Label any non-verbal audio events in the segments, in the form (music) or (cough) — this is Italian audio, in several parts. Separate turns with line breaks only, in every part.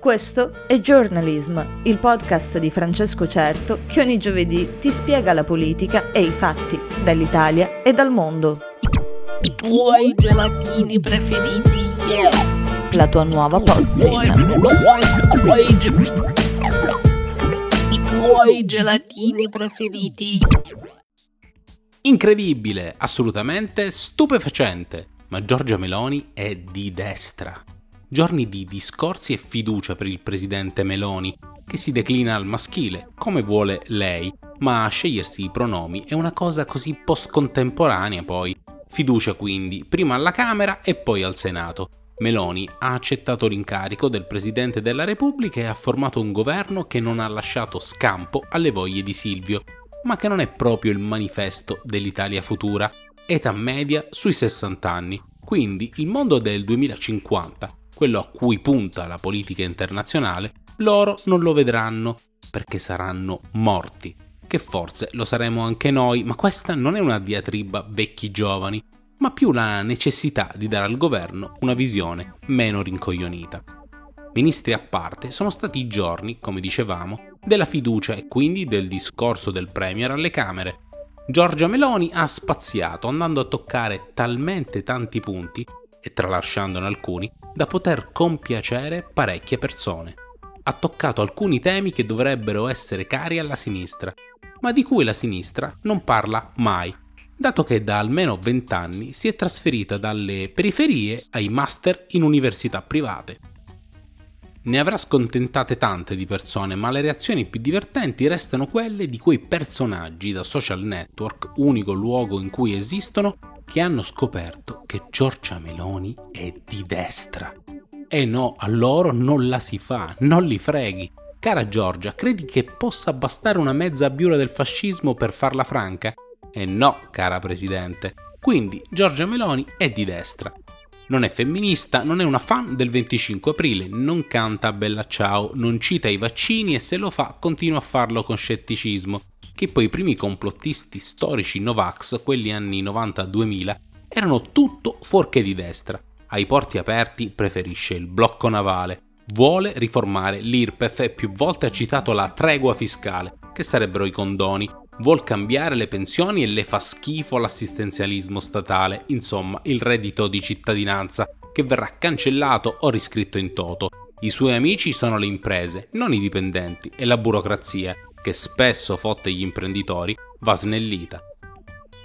Questo è Journalism, il podcast di Francesco Certo che ogni giovedì ti spiega la politica e i fatti dall'Italia e dal mondo.
I tuoi gelatini preferiti. Yeah.
La tua nuova pozzina.
I tuoi gelatini preferiti.
Incredibile, assolutamente stupefacente, ma Giorgia Meloni è di destra. Giorni di discorsi e fiducia per il presidente Meloni, che si declina al maschile, come vuole lei, ma scegliersi i pronomi è una cosa così post-contemporanea poi. Fiducia quindi, prima alla Camera e poi al Senato. Meloni ha accettato l'incarico del Presidente della Repubblica e ha formato un governo che non ha lasciato scampo alle voglie di Silvio, ma che non è proprio il manifesto dell'Italia futura. Età media sui 60 anni, quindi il mondo del 2050 quello a cui punta la politica internazionale, loro non lo vedranno perché saranno morti. Che forse lo saremo anche noi, ma questa non è una diatriba vecchi giovani, ma più la necessità di dare al governo una visione meno rincoglionita. Ministri a parte, sono stati i giorni, come dicevamo, della fiducia e quindi del discorso del Premier alle Camere. Giorgia Meloni ha spaziato andando a toccare talmente tanti punti e tralasciandone alcuni, da poter compiacere parecchie persone. Ha toccato alcuni temi che dovrebbero essere cari alla sinistra, ma di cui la sinistra non parla mai, dato che da almeno 20 anni si è trasferita dalle periferie ai master in università private. Ne avrà scontentate tante di persone, ma le reazioni più divertenti restano quelle di quei personaggi da social network, unico luogo in cui esistono, che hanno scoperto che Giorgia Meloni è di destra. E no, a loro non la si fa, non li freghi. Cara Giorgia, credi che possa bastare una mezza biura del fascismo per farla franca? E no, cara Presidente. Quindi Giorgia Meloni è di destra. Non è femminista, non è una fan del 25 aprile, non canta Bella Ciao, non cita i vaccini e se lo fa continua a farlo con scetticismo. Che poi i primi complottisti storici Novax, quelli anni 90-2000, erano tutto fuorché di destra. Ai porti aperti preferisce il blocco navale, vuole riformare l'IRPEF e più volte ha citato la tregua fiscale, che sarebbero i condoni, vuol cambiare le pensioni e le fa schifo l'assistenzialismo statale, insomma il reddito di cittadinanza, che verrà cancellato o riscritto in toto. I suoi amici sono le imprese, non i dipendenti, e la burocrazia, che spesso fotte gli imprenditori, va snellita.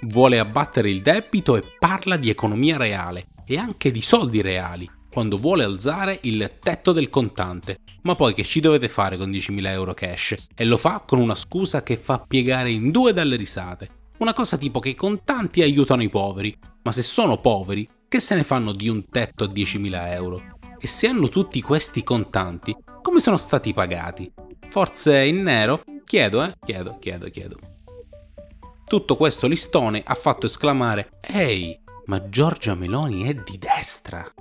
Vuole abbattere il debito e parla di economia reale e anche di soldi reali, quando vuole alzare il tetto del contante. Ma poi che ci dovete fare con 10.000 euro cash? E lo fa con una scusa che fa piegare in due dalle risate. Una cosa tipo che i contanti aiutano i poveri, ma se sono poveri, che se ne fanno di un tetto a 10.000 euro? E se hanno tutti questi contanti, come sono stati pagati? Forse in nero? Chiedo, eh? Chiedo, chiedo, chiedo. Tutto questo listone ha fatto esclamare Ehi, ma Giorgia Meloni è di destra.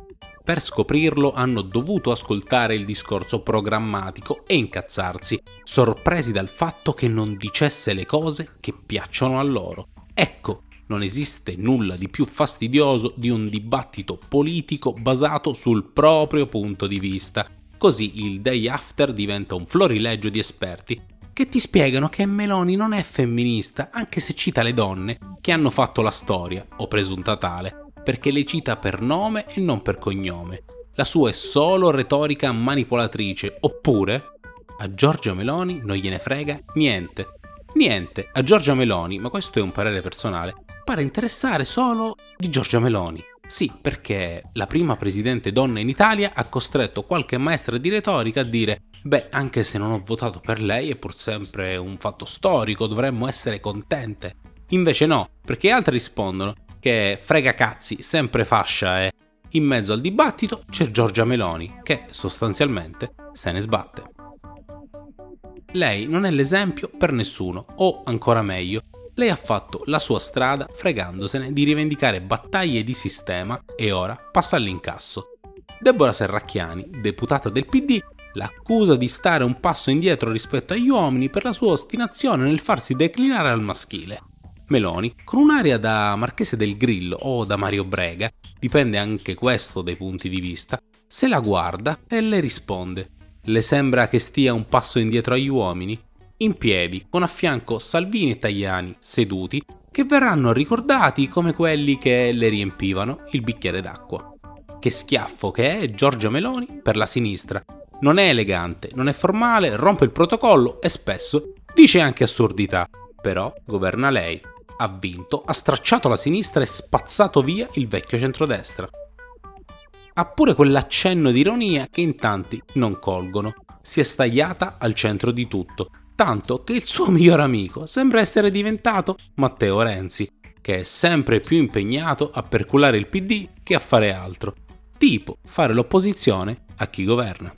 Per scoprirlo hanno dovuto ascoltare il discorso programmatico e incazzarsi, sorpresi dal fatto che non dicesse le cose che piacciono a loro. Ecco, non esiste nulla di più fastidioso di un dibattito politico basato sul proprio punto di vista. Così il day after diventa un florileggio di esperti che ti spiegano che Meloni non è femminista, anche se cita le donne che hanno fatto la storia, o presunta tale, perché le cita per nome e non per cognome. La sua è solo retorica manipolatrice, oppure a Giorgia Meloni non gliene frega niente. Niente, a Giorgia Meloni, ma questo è un parere personale, pare interessare solo di Giorgia Meloni. Sì, perché la prima presidente donna in Italia ha costretto qualche maestra di retorica a dire Beh, anche se non ho votato per lei è pur sempre un fatto storico, dovremmo essere contente. Invece no, perché altri rispondono che frega cazzi, sempre fascia e in mezzo al dibattito c'è Giorgia Meloni che sostanzialmente se ne sbatte. Lei non è l'esempio per nessuno, o ancora meglio, lei ha fatto la sua strada fregandosene di rivendicare battaglie di sistema e ora passa all'incasso. Deborah Serracchiani, deputata del PD, l'accusa di stare un passo indietro rispetto agli uomini per la sua ostinazione nel farsi declinare al maschile. Meloni, con un'aria da Marchese del Grillo o da Mario Brega, dipende anche questo dai punti di vista, se la guarda e le risponde. Le sembra che stia un passo indietro agli uomini? In piedi, con a fianco Salvini e Tajani seduti, che verranno ricordati come quelli che le riempivano il bicchiere d'acqua. Che schiaffo che è Giorgia Meloni per la sinistra. Non è elegante, non è formale, rompe il protocollo e spesso dice anche assurdità. Però governa lei, ha vinto, ha stracciato la sinistra e spazzato via il vecchio centrodestra. Ha pure quell'accenno di ironia che in tanti non colgono. Si è stagliata al centro di tutto, tanto che il suo (laughs) miglior amico sembra essere diventato Matteo Renzi, che è sempre più impegnato a perculare il PD che a fare altro, tipo fare l'opposizione a chi governa.